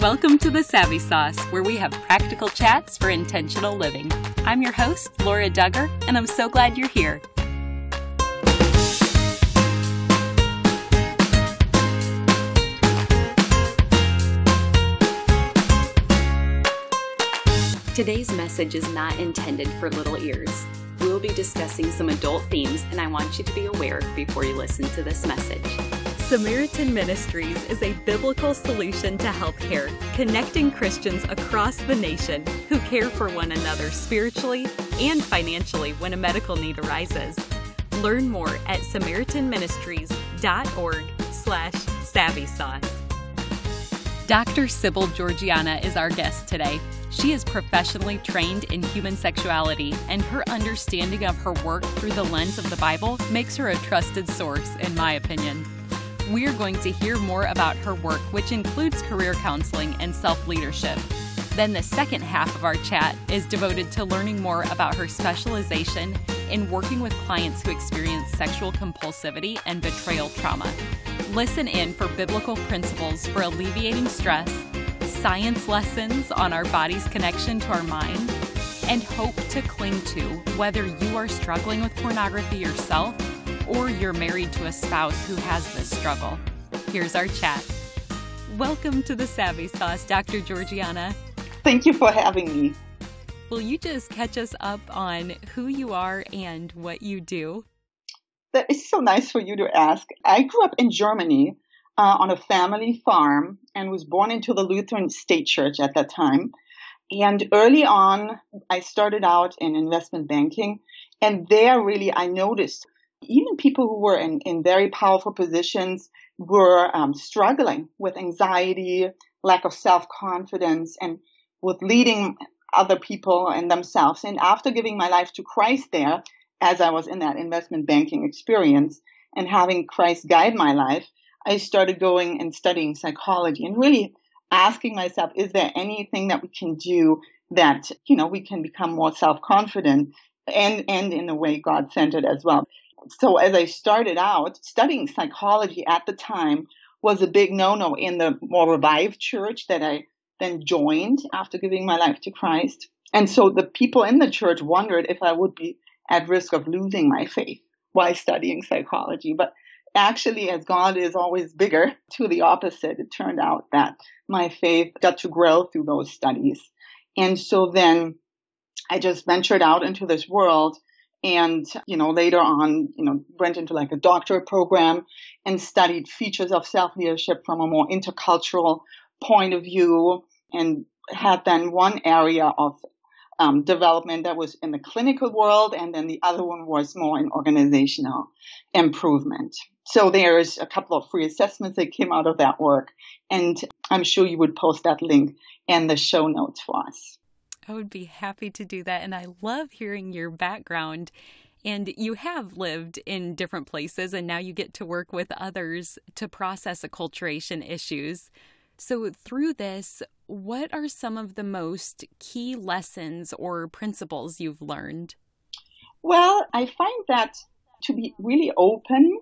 Welcome to the Savvy Sauce, where we have practical chats for intentional living. I'm your host, Laura Dugger, and I'm so glad you're here. Today's message is not intended for little ears. We'll be discussing some adult themes, and I want you to be aware before you listen to this message. Samaritan Ministries is a biblical solution to healthcare, connecting Christians across the nation who care for one another spiritually and financially when a medical need arises. Learn more at samaritanministries.org slash savvy sauce. Dr. Sibylle Georgianna is our guest today. She is professionally trained in human sexuality, and her understanding of her work through the lens of the Bible makes her a trusted source, in my opinion we're going to hear more about her work, which includes career counseling and self leadership. Then, the second half of our chat is devoted to learning more about her specialization in working with clients who experience sexual compulsivity and betrayal trauma. Listen in for biblical principles for alleviating stress, science lessons on our body's connection to our mind, and hope to cling to whether you are struggling with pornography yourself or you're married to a spouse who has this struggle. Here's our chat. Welcome to the Savvy Sauce, Dr. Georgianna. Thank you for having me. Will you just catch us up on who you are and what you do? That is so nice for you to ask. I grew up in Germany uh, on a family farm and was born into the Lutheran State Church at that time. And early on, I started out in investment banking. And there, really, I noticed people who were in, in very powerful positions were um, struggling with anxiety, lack of self confidence, and with leading other people and themselves. And after giving my life to Christ there, as I was in that investment banking experience and having Christ guide my life, I started going and studying psychology and really asking myself, is there anything that we can do that, you know, we can become more self-confident and, and in a way God centered as well so as I started out studying psychology at the time was a big no-no in the more revived church that I then joined after giving my life to Christ. And so the people in the church wondered if I would be at risk of losing my faith while studying psychology. But actually, as God is always bigger, to the opposite, it turned out that my faith got to grow through those studies. And so then I just ventured out into this world and you know later on you know went into like a doctorate program and studied features of self leadership from a more intercultural point of view and had then one area of um, development that was in the clinical world and then the other one was more in organizational improvement. So there's a couple of free assessments that came out of that work and i'm sure you would post that link in the show notes for us I would be happy to do that. And I love hearing your background. And you have lived in different places, and now you get to work with others to process acculturation issues. So, through this, what are some of the most key lessons or principles you've learned? Well, I find that to be really open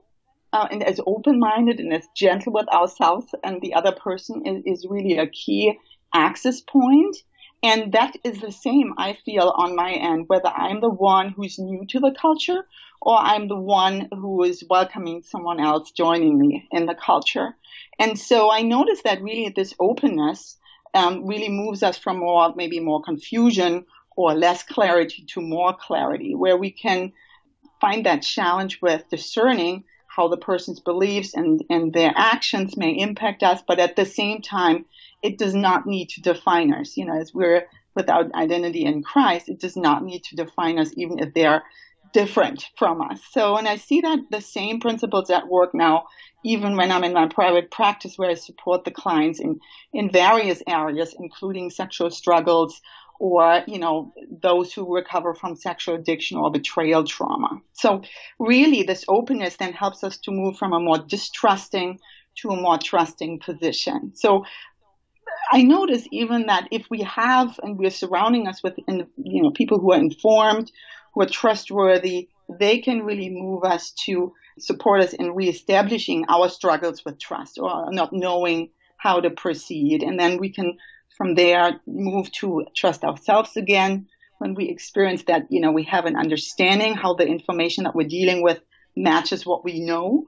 uh, and as open minded and as gentle with ourselves and the other person is, is really a key access point. And that is the same, I feel, on my end, whether I'm the one who's new to the culture or I'm the one who is welcoming someone else joining me in the culture. And so I noticed that really this openness um, really moves us from more, maybe more confusion or less clarity to more clarity, where we can find that challenge with discerning how the person's beliefs and, and their actions may impact us, but at the same time, it does not need to define us. You know, as we're without identity in Christ, it does not need to define us, even if they're different from us. So, and I see that the same principles at work now, even when I'm in my private practice where I support the clients in, in various areas, including sexual struggles or, you know, those who recover from sexual addiction or betrayal trauma. So really this openness then helps us to move from a more distrusting to a more trusting position. So I notice even that if we have and we're surrounding us with you know people who are informed, who are trustworthy, they can really move us to support us in reestablishing our struggles with trust or not knowing how to proceed. And then we can from there move to trust ourselves again when we experience that, you know, we have an understanding how the information that we're dealing with matches what we know.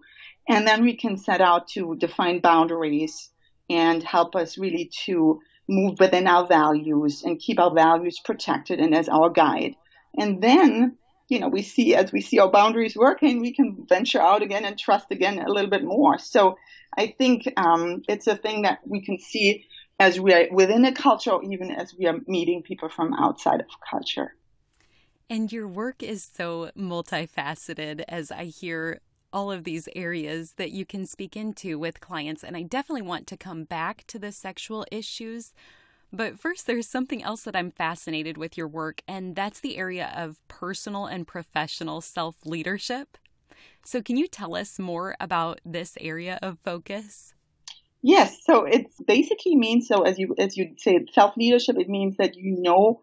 And then we can set out to define boundaries and help us really to move within our values and keep our values protected and as our guide. And then, you know, we see as we see our boundaries working, we can venture out again and trust again a little bit more. So I think um, it's a thing that we can see as we are within a culture or even as we are meeting people from outside of culture. And your work is so multifaceted as I hear all of these areas that you can speak into with clients. And I definitely want to come back to the sexual issues. But first, there's something else that I'm fascinated with your work, and that's the area of personal and professional self leadership. So, can you tell us more about this area of focus? Yes, so it basically means so as you as you say self leadership. It means that you know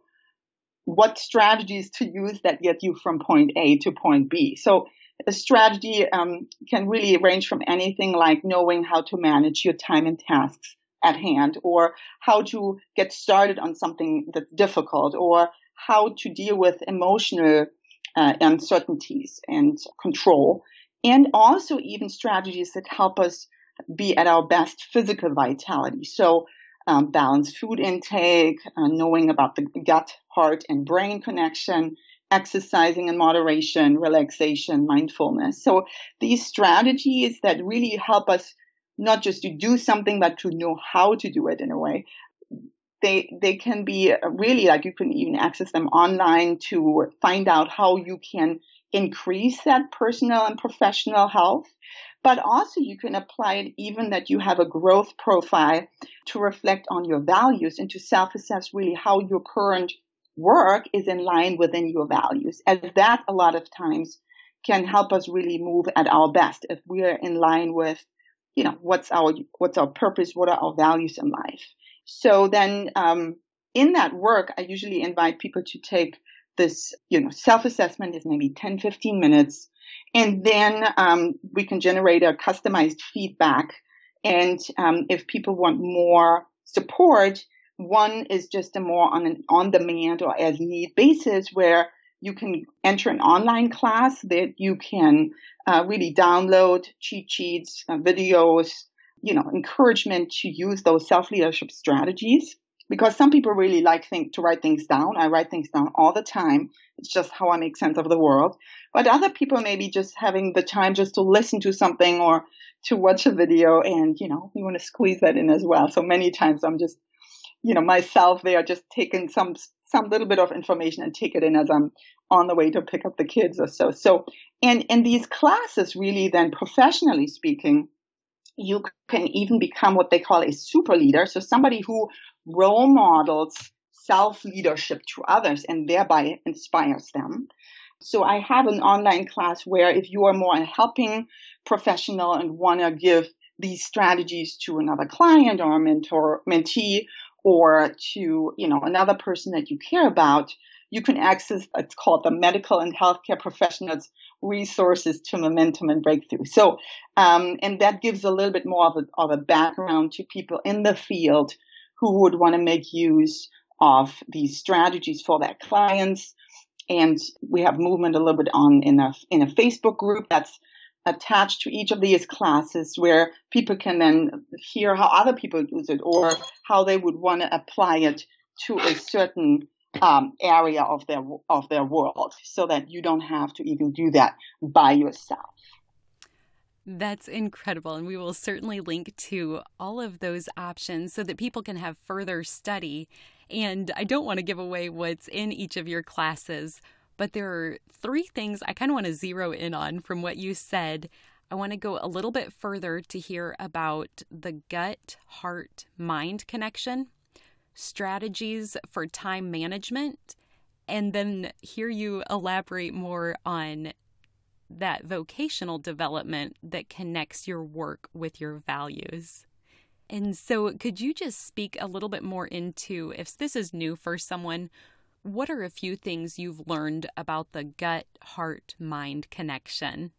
what strategies to use that get you from point A to point B. So a strategy um, can really range from anything like knowing how to manage your time and tasks at hand, or how to get started on something that's difficult, or how to deal with emotional uh, uncertainties and control, and also even strategies that help us be at our best physical vitality. So, um, balanced food intake, uh, knowing about the gut, heart, and brain connection, exercising in moderation, relaxation, mindfulness. So, these strategies that really help us not just to do something, but to know how to do it in a way. They, they can be really like you can even access them online to find out how you can increase that personal and professional health but also you can apply it even that you have a growth profile to reflect on your values and to self-assess really how your current work is in line within your values. And that a lot of times can help us really move at our best if we are in line with, you know, what's our what's our purpose, what are our values in life. So then um, in that work, I usually invite people to take this, you know, self-assessment is maybe 10, 15 minutes and then um, we can generate a customized feedback. And um, if people want more support, one is just a more on an on demand or as need basis where you can enter an online class that you can uh, really download cheat sheets, uh, videos, you know, encouragement to use those self leadership strategies because some people really like think to write things down. I write things down all the time. It's just how I make sense of the world. But other people maybe just having the time just to listen to something or to watch a video and, you know, you want to squeeze that in as well. So many times I'm just, you know, myself there just taking some, some little bit of information and take it in as I'm on the way to pick up the kids or so. So, and, in these classes really then professionally speaking, you can even become what they call a super leader. So somebody who role models self leadership to others and thereby inspires them. So I have an online class where if you are more a helping professional and want to give these strategies to another client or a mentor, mentee, or to, you know, another person that you care about, you can access, it's called the medical and healthcare professionals resources to momentum and breakthrough. So, um, and that gives a little bit more of a, of a background to people in the field who would want to make use of these strategies for their clients. And we have movement a little bit on in a, in a Facebook group that's attached to each of these classes where people can then hear how other people use it or how they would want to apply it to a certain um, area of their of their world, so that you don't have to even do that by yourself. That's incredible. And we will certainly link to all of those options so that people can have further study. And I don't want to give away what's in each of your classes, but there are three things I kind of want to zero in on from what you said. I want to go a little bit further to hear about the gut heart mind connection, strategies for time management, and then hear you elaborate more on that vocational development that connects your work with your values. And so, could you just speak a little bit more into if this is new for someone? What are a few things you've learned about the gut heart mind connection?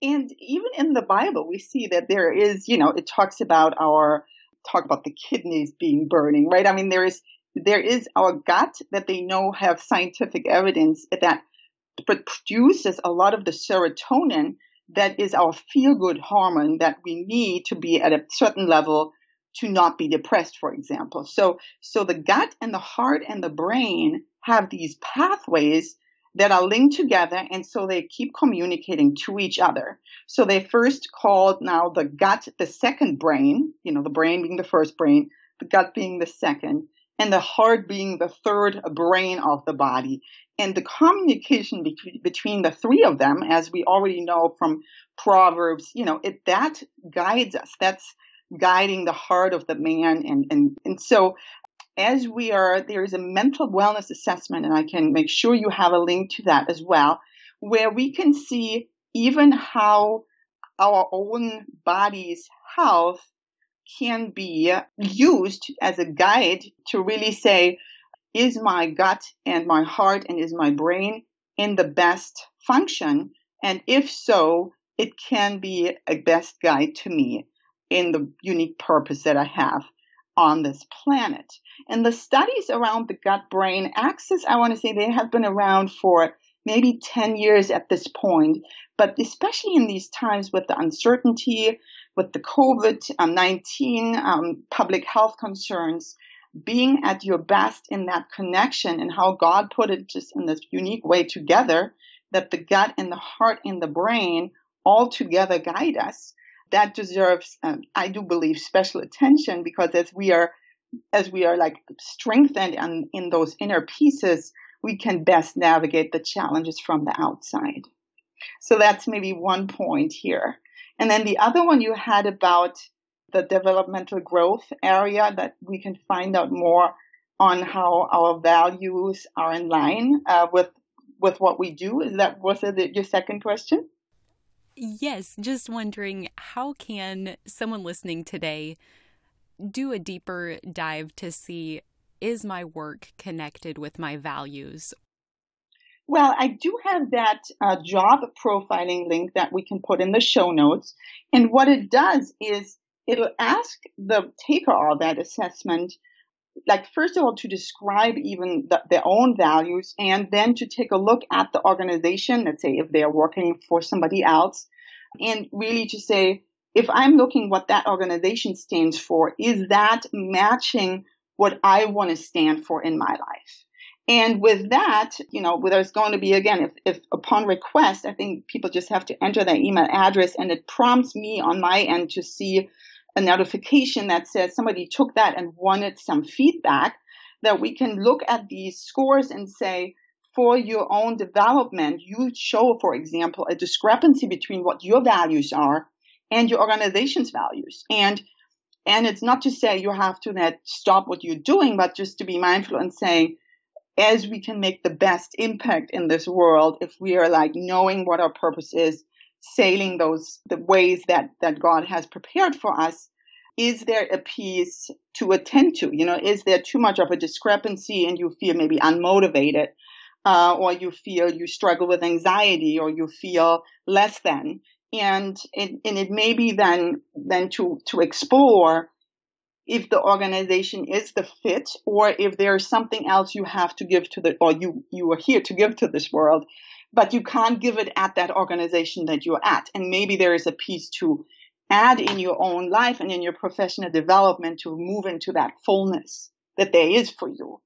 And even in the Bible, we see that there is, you know, it talks about our talk about the kidneys being burning, right? I mean, there is there is our gut that they know have scientific evidence that produces a lot of the serotonin that is our feel good hormone that we need to be at a certain level to not be depressed, for example. So, so the gut and the heart and the brain have these pathways that are linked together and so they keep communicating to each other. So they first called now the gut the second brain, you know, the brain being the first brain, the gut being the second, and the heart being the third brain of the body. And the communication between, between the three of them, as we already know from Proverbs, you know, it, that guides us. That's guiding the heart of the man. And, and, and so as we are, there is a mental wellness assessment, and I can make sure you have a link to that as well, where we can see even how our own body's health can be used as a guide to really say, is my gut and my heart and is my brain in the best function? And if so, it can be a best guide to me in the unique purpose that I have on this planet. And the studies around the gut brain axis, I want to say they have been around for maybe 10 years at this point. But especially in these times with the uncertainty, with the COVID 19 um, public health concerns, being at your best in that connection and how God put it just in this unique way together that the gut and the heart and the brain all together guide us that deserves, um, I do believe, special attention because as we are, as we are like strengthened and in those inner pieces, we can best navigate the challenges from the outside. So that's maybe one point here. And then the other one you had about the developmental growth area that we can find out more on how our values are in line uh, with with what we do. Is that was it your second question? Yes, just wondering how can someone listening today do a deeper dive to see is my work connected with my values? Well, I do have that uh, job profiling link that we can put in the show notes. And what it does is it'll ask the taker of that assessment, like, first of all, to describe even the, their own values and then to take a look at the organization. Let's say if they're working for somebody else and really to say, if I'm looking what that organization stands for, is that matching what I want to stand for in my life? And with that, you know, there's going to be again, if, if upon request, I think people just have to enter their email address and it prompts me on my end to see a notification that says somebody took that and wanted some feedback that we can look at these scores and say, for your own development, you show, for example, a discrepancy between what your values are and your organization's values. And and it's not to say you have to net stop what you're doing, but just to be mindful and say, as we can make the best impact in this world, if we are like knowing what our purpose is, sailing those the ways that that God has prepared for us, is there a piece to attend to? You know, is there too much of a discrepancy and you feel maybe unmotivated? uh, or you feel you struggle with anxiety or you feel less than. And it, and it may be then, then to, to explore if the organization is the fit or if there's something else you have to give to the, or you, you are here to give to this world, but you can't give it at that organization that you're at. And maybe there is a piece to add in your own life and in your professional development to move into that fullness that there is for you.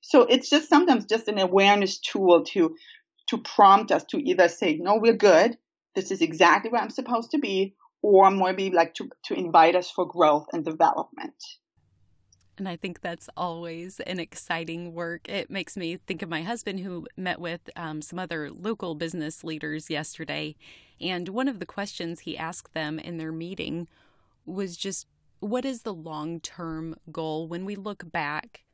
So it's just sometimes just an awareness tool to to prompt us to either say, no, we're good. This is exactly where I'm supposed to be, or maybe like to, to invite us for growth and development. And I think that's always an exciting work. It makes me think of my husband, who met with um, some other local business leaders yesterday. And one of the questions he asked them in their meeting was just, What is the long term goal when we look back?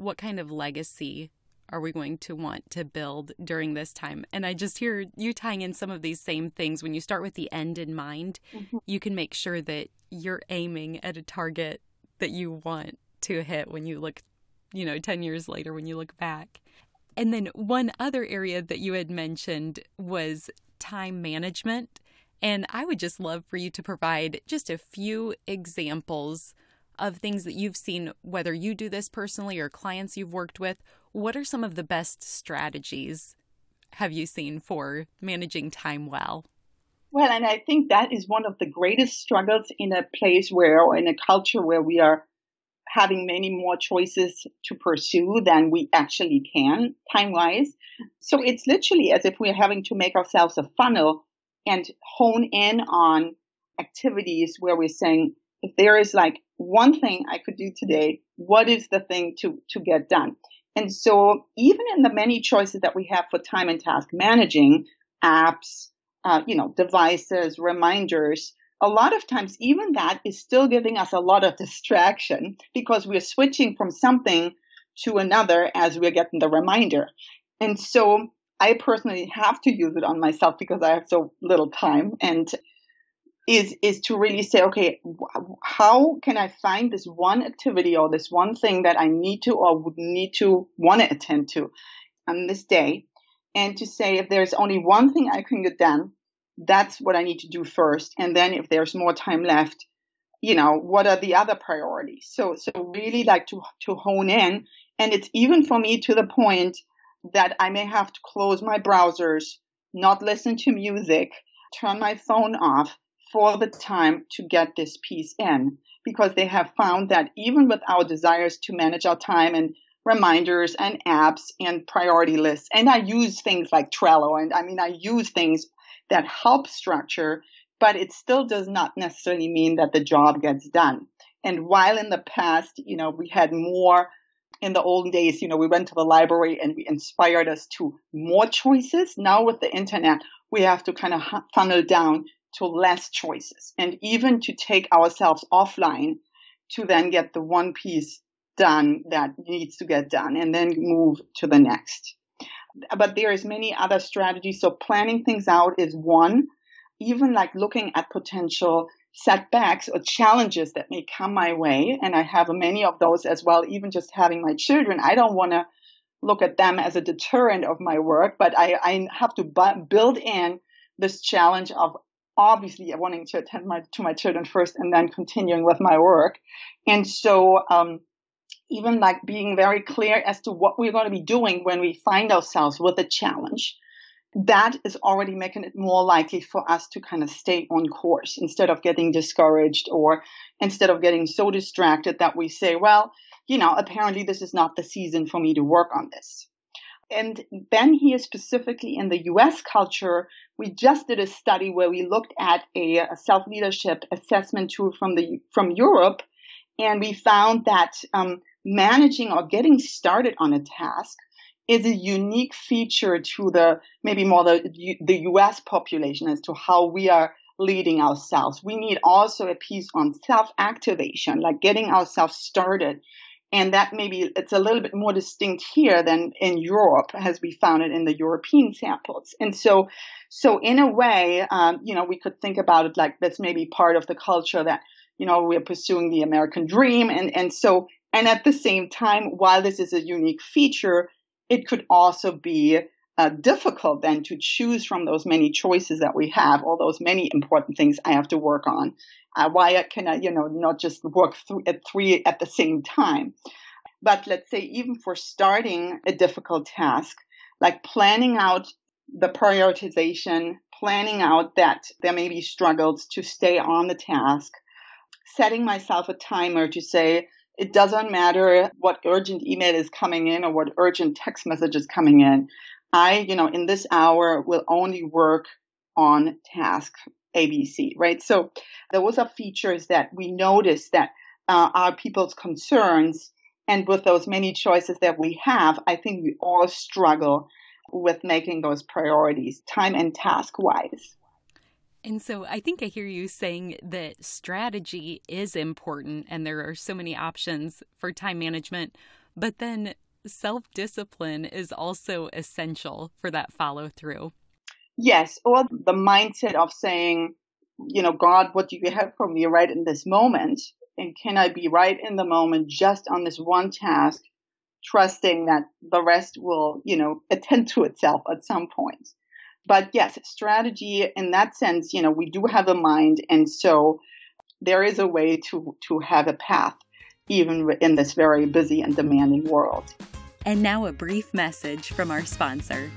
what kind of legacy are we going to want to build during this time? And I just hear you tying in some of these same things. When you start with the end in mind, mm-hmm. you can make sure that you're aiming at a target that you want to hit when you look, you know, 10 years later when you look back. And then one other area that you had mentioned was time management. And I would just love for you to provide just a few examples of things that you've seen, whether you do this personally or clients you've worked with, what are some of the best strategies have you seen for managing time well? Well, and I think that is one of the greatest struggles in a place where, or in a culture where we are having many more choices to pursue than we actually can time wise. So it's literally as if we're having to make ourselves a funnel and hone in on activities where we're saying, if there is like one thing I could do today, what is the thing to, to get done? And so even in the many choices that we have for time and task managing, apps, uh, you know, devices, reminders, a lot of times even that is still giving us a lot of distraction because we're switching from something to another as we're getting the reminder. And so I personally have to use it on myself because I have so little time and is is to really say okay how can i find this one activity or this one thing that i need to or would need to want to attend to on this day and to say if there's only one thing i can get done that's what I need to do first. And then if there's more time left, you know, what are the other priorities? So, so really like to, to hone in. And it's even for me to the point that I may have to close my browsers, not listen to music, turn my phone off for the time to get this piece in because they have found that even with our desires to manage our time and reminders and apps and priority lists, and I use things like Trello and I mean, I use things that help structure, but it still does not necessarily mean that the job gets done. And while in the past, you know, we had more in the old days, you know, we went to the library and we inspired us to more choices. Now with the internet, we have to kind of funnel down to less choices and even to take ourselves offline to then get the one piece done that needs to get done and then move to the next but there is many other strategies. So planning things out is one. Even like looking at potential setbacks or challenges that may come my way. And I have many of those as well. Even just having my children, I don't want to look at them as a deterrent of my work, but I, I have to bu- build in this challenge of obviously wanting to attend my, to my children first and then continuing with my work. And so, um, even like being very clear as to what we're going to be doing when we find ourselves with a challenge, that is already making it more likely for us to kind of stay on course instead of getting discouraged or instead of getting so distracted that we say, well, you know, apparently this is not the season for me to work on this. And then here specifically in the US culture, we just did a study where we looked at a, a self-leadership assessment tool from the, from Europe. And we found that um, managing or getting started on a task is a unique feature to the maybe more the the US population as to how we are leading ourselves. We need also a piece on self activation, like getting ourselves started. And that maybe it's a little bit more distinct here than in Europe, as we found it in the European samples. And so, so in a way, um, you know, we could think about it like that's maybe part of the culture that, you know, we're pursuing the American dream. And, and so and at the same time, while this is a unique feature, it could also be uh, difficult then to choose from those many choices that we have, all those many important things I have to work on. Uh, why can I, you know, not just work th- at three at the same time? But let's say even for starting a difficult task, like planning out the prioritization, planning out that there may be struggles to stay on the task, setting myself a timer to say, it doesn't matter what urgent email is coming in or what urgent text message is coming in. I, you know, in this hour will only work on task ABC, right? So those are features that we notice that uh, are people's concerns. And with those many choices that we have, I think we all struggle with making those priorities time and task wise. And so I think I hear you saying that strategy is important and there are so many options for time management, but then self discipline is also essential for that follow through. Yes, or the mindset of saying, you know, God, what do you have for me right in this moment? And can I be right in the moment just on this one task, trusting that the rest will, you know, attend to itself at some point? But yes, strategy in that sense, you know, we do have a mind. And so there is a way to, to have a path. even in this very busy and demanding world. And now a brief message from our sponsor.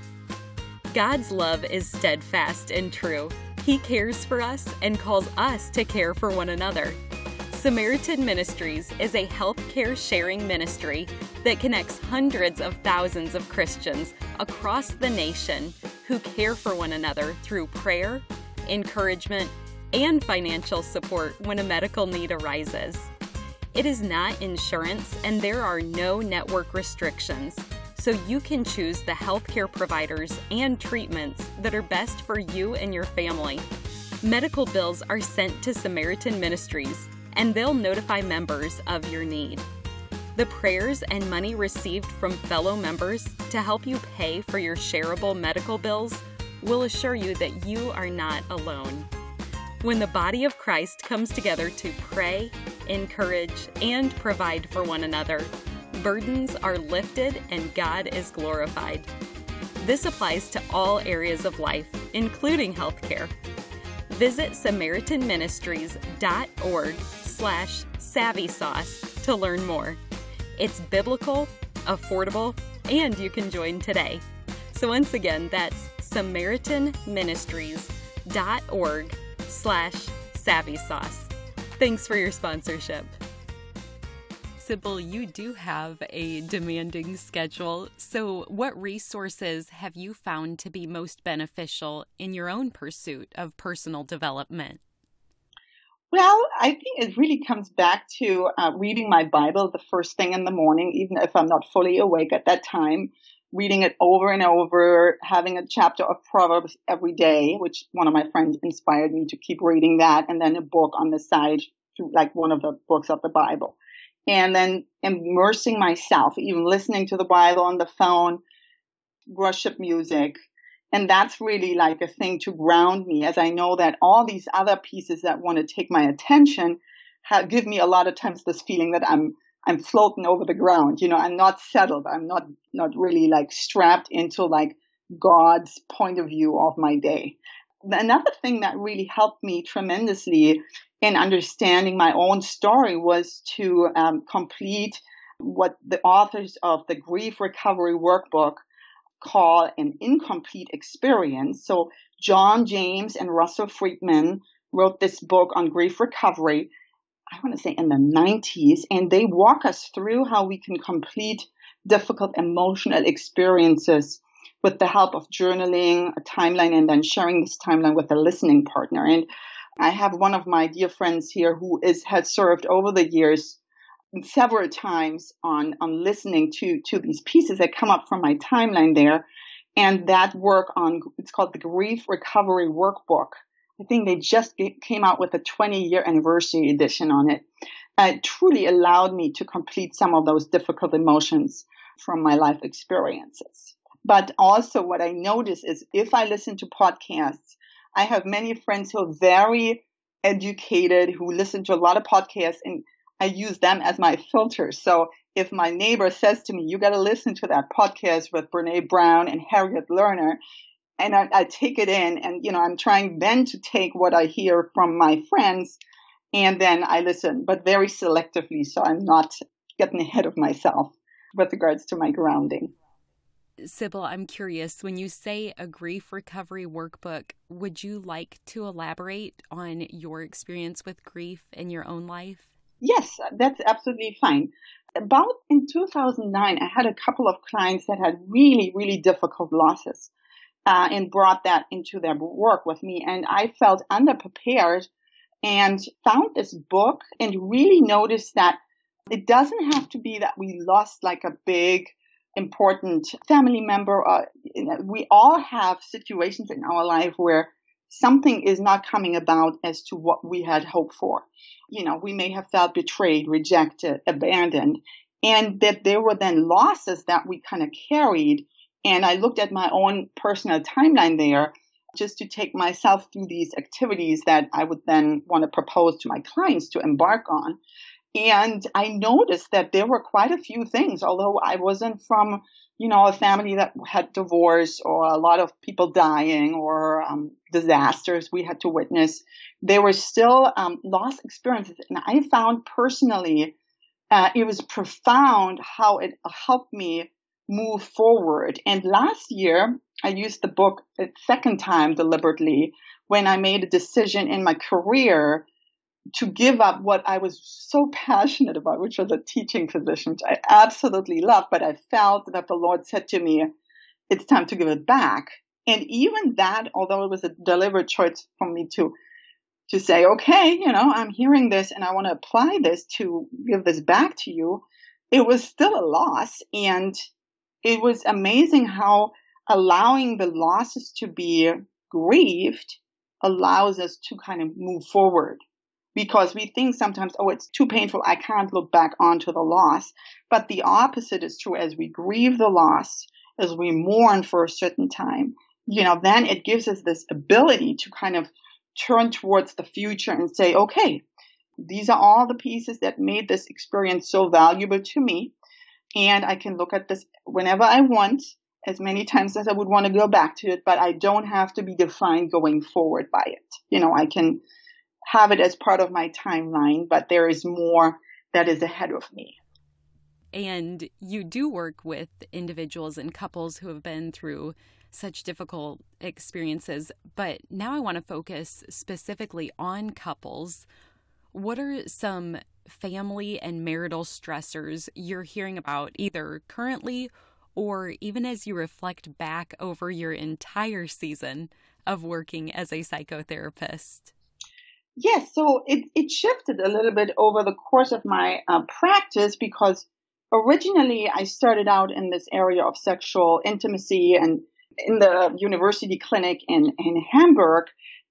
God's love is steadfast and true. He cares for us and calls us to care for one another. Samaritan Ministries is a healthcare sharing ministry that connects hundreds of thousands of Christians across the nation who care for one another through prayer, encouragement, and financial support when a medical need arises. It is not insurance and there are no network restrictions, so you can choose the healthcare providers and treatments that are best for you and your family. Medical bills are sent to Samaritan Ministries and they'll notify members of your need. The prayers and money received from fellow members to help you pay for your shareable medical bills will assure you that you are not alone. When the body of Christ comes together to pray, encourage, and provide for one another, burdens are lifted and God is glorified. This applies to all areas of life, including healthcare. Visit SamaritanMinistries.org slash savvy sauce to learn more. It's biblical, affordable, and you can join today. So once again, that's SamaritanMinistries.org slash savvy sauce. Thanks for your sponsorship. Sibylle, you do have a demanding schedule. So, what resources have you found to be most beneficial in your own pursuit of personal development? Well, I think it really comes back to uh, reading my Bible the first thing in the morning, even if I'm not fully awake at that time, reading it over and over, having a chapter of Proverbs every day, which one of my friends inspired me to keep reading that, and then a book on the side, like one of the books of the Bible. And then immersing myself, even listening to the Bible on the phone, worship music, and that's really like a thing to ground me as I know that all these other pieces that want to take my attention have, give me a lot of times this feeling that I'm, I'm floating over the ground. You know, I'm not settled. I'm not, not really like strapped into like God's point of view of my day. Another thing that really helped me tremendously in understanding my own story was to um, complete what the authors of the Grief Recovery Workbook call an incomplete experience. So John James and Russell Friedman wrote this book on grief recovery, I want to say in the 90s, and they walk us through how we can complete difficult emotional experiences with the help of journaling, a timeline, and then sharing this timeline with a listening partner. And I have one of my dear friends here who is has served over the years several times on on listening to to these pieces that come up from my timeline there, and that work on it's called the Grief Recovery Workbook. I think they just came out with a 20 year anniversary edition on it. It truly allowed me to complete some of those difficult emotions from my life experiences. But also what I notice is if I listen to podcasts, I have many friends who are very educated, who listen to a lot of podcasts and I use them as my filter. So if my neighbor says to me, you got to listen to that podcast with Brene Brown and Harriet Lerner, and I, I, take it in and, you know, I'm trying then to take what I hear from my friends and then I listen, but very selectively. So I'm not getting ahead of myself with regards to my grounding. Sibylle, I'm curious when you say a grief recovery workbook, would you like to elaborate on your experience with grief in your own life? Yes, that's absolutely fine. About in 2009, I had a couple of clients that had really, really difficult losses uh, and brought that into their work with me. And I felt underprepared and found this book and really noticed that it doesn't have to be that we lost like a big important family member. Uh, we all have situations in our life where something is not coming about as to what we had hoped for. You know, we may have felt betrayed, rejected, abandoned, and that there were then losses that we kind of carried. And I looked at my own personal timeline there just to take myself through these activities that I would then want to propose to my clients to embark on. And I noticed that there were quite a few things, although I wasn't from you know, a family that had divorce or a lot of people dying or um, disasters we had to witness, there were still um, loss experiences. And I found personally uh, it was profound how it helped me move forward. And last year, I used the book a second time deliberately when I made a decision in my career to give up what I was so passionate about, which was a teaching position, which I absolutely loved, but I felt that the Lord said to me, it's time to give it back. And even that, although it was a deliberate choice for me to to say, okay, you know, I'm hearing this and I want to apply this to give this back to you, it was still a loss. And it was amazing how allowing the losses to be grieved allows us to kind of move forward because we think sometimes, oh, it's too painful. I can't look back onto the loss. But the opposite is true. As we grieve the loss, as we mourn for a certain time, you know, then it gives us this ability to kind of turn towards the future and say, okay, these are all the pieces that made this experience so valuable to me. And I can look at this whenever I want, as many times as I would want to go back to it, but I don't have to be defined going forward by it. You know, I can have it as part of my timeline, but there is more that is ahead of me. And you do work with individuals and couples who have been through such difficult experiences. But now I want to focus specifically on couples. What are some family and marital stressors you're hearing about either currently or even as you reflect back over your entire season of working as a psychotherapist? Yes, so it, it shifted a little bit over the course of my uh, practice because originally I started out in this area of sexual intimacy and in the university clinic in, in Hamburg,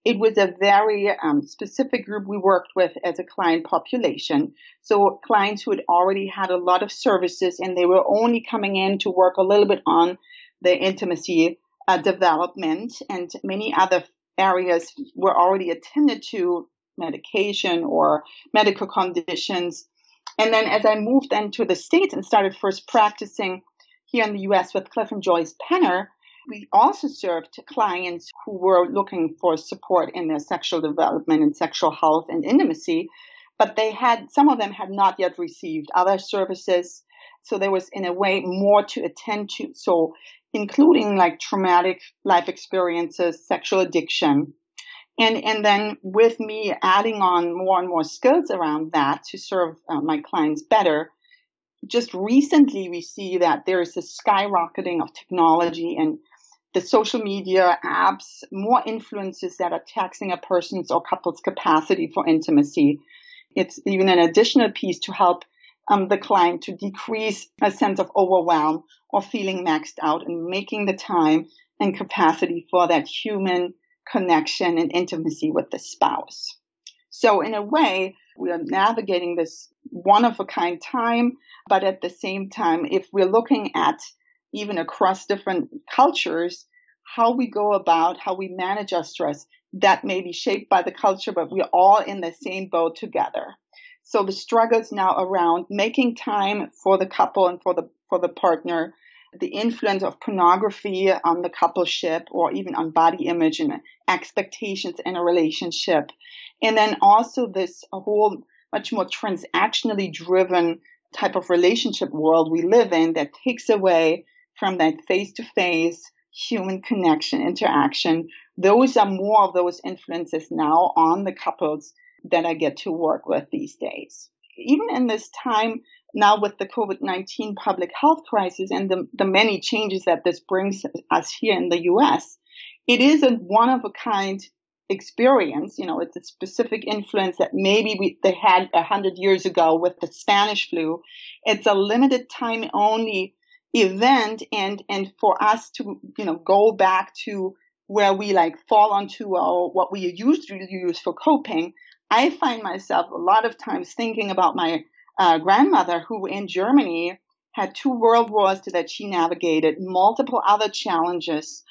it was a very um, specific group we worked with as a client population. So clients who had already had a lot of services and they were only coming in to work a little bit on the intimacy uh, development and many other areas were already attended to medication or medical conditions. And then as I moved then to the States and started first practicing here in the US with Cliff and Joyce Penner, we also served clients who were looking for support in their sexual development and sexual health and intimacy, but they had, some of them had not yet received other services. So there was in a way more to attend to. So including like traumatic life experiences, sexual addiction. And, and then with me adding on more and more skills around that to serve uh, my clients better, just recently we see that there is a skyrocketing of technology and the social media apps, more influences that are taxing a person's or couple's capacity for intimacy. It's even an additional piece to help um, the client to decrease a sense of overwhelm or feeling maxed out and making the time and capacity for that human connection and intimacy with the spouse. So in a way, we are navigating this one of a kind time, but at the same time, if we're looking at even across different cultures, how we go about, how we manage our stress, that may be shaped by the culture, but we're all in the same boat together. So the struggles now around making time for the couple and for the, for the partner, the influence of pornography on the coupleship or even on body image and expectations in a relationship. And then also this whole much more transactionally driven type of relationship world we live in that takes away from that face to face human connection, interaction. Those are more of those influences now on the couples that I get to work with these days. Even in this time now with the COVID-19 public health crisis and the, the many changes that this brings us here in the US, it is a one of a kind experience. You know, it's a specific influence that maybe we, they had a hundred years ago with the Spanish flu. It's a limited time only event and, and for us to, you know, go back to where we like fall onto our, what we used to use for coping, I find myself a lot of times thinking about my uh, grandmother who in Germany had two world wars that she navigated, multiple other challenges.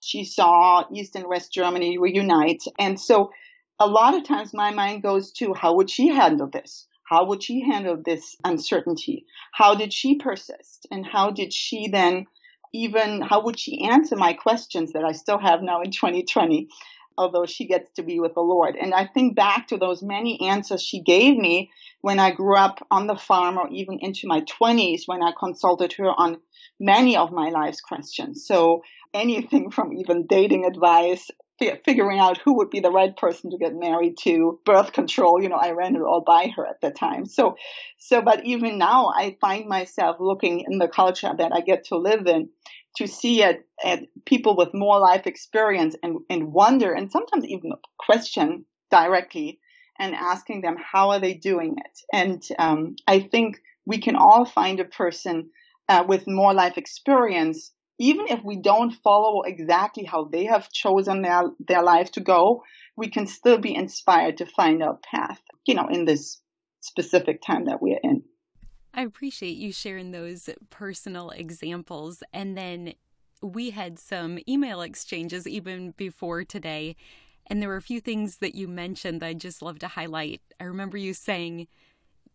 She saw East and West Germany reunite. And so a lot of times my mind goes to how would she handle this? How would she handle this uncertainty? How did she persist? And how did she then even, how would she answer my questions that I still have now in 2020 although she gets to be with the Lord. And I think back to those many answers she gave me when I grew up on the farm or even into my 20s when I consulted her on many of my life's questions. So anything from even dating advice, figuring out who would be the right person to get married to, birth control, you know, I ran it all by her at the time. So, so, but even now I find myself looking in the culture that I get to live in to see it at people with more life experience and, and wonder and sometimes even question directly and asking them how are they doing it. And um, I think we can all find a person uh, with more life experience, even if we don't follow exactly how they have chosen their their life to go. We can still be inspired to find our path, you know, in this specific time that we're in. I appreciate you sharing those personal examples. And then we had some email exchanges even before today. And there were a few things that you mentioned that I'd just love to highlight. I remember you saying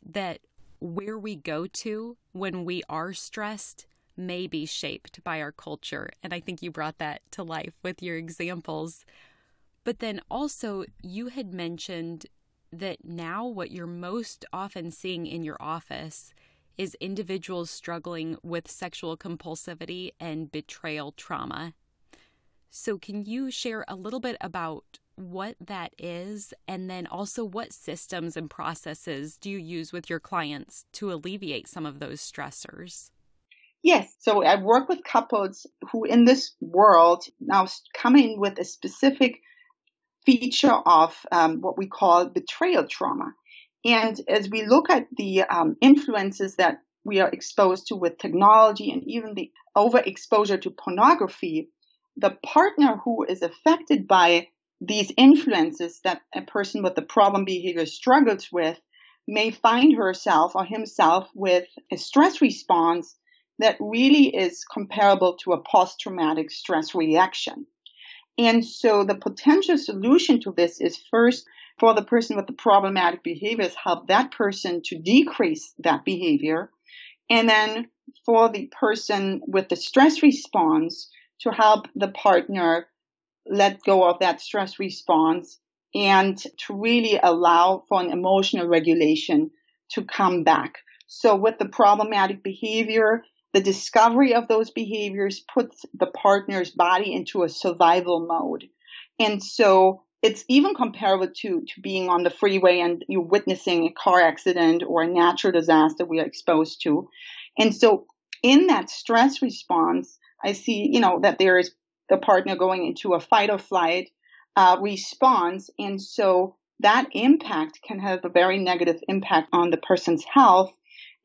that where we go to when we are stressed may be shaped by our culture. And I think you brought that to life with your examples. But then also, you had mentioned that now what you're most often seeing in your office is individuals struggling with sexual compulsivity and betrayal trauma. So, can you share a little bit about what that is and then also what systems and processes do you use with your clients to alleviate some of those stressors? Yes. So I work with couples who in this world now come in with a specific feature of um, what we call betrayal trauma. And as we look at the um, influences that we are exposed to with technology and even the overexposure to pornography, the partner who is affected by these influences that a person with the problem behavior struggles with may find herself or himself with a stress response that really is comparable to a post traumatic stress reaction. And so the potential solution to this is first for the person with the problematic behaviors, help that person to decrease that behavior. And then for the person with the stress response to help the partner let go of that stress response and to really allow for an emotional regulation to come back. So with the problematic behavior, the discovery of those behaviors puts the partner's body into a survival mode. And so it's even comparable to, to being on the freeway and you're witnessing a car accident or a natural disaster we are exposed to. And so in that stress response, I see, you know, that there is the partner going into a fight or flight uh, response. And so that impact can have a very negative impact on the person's health.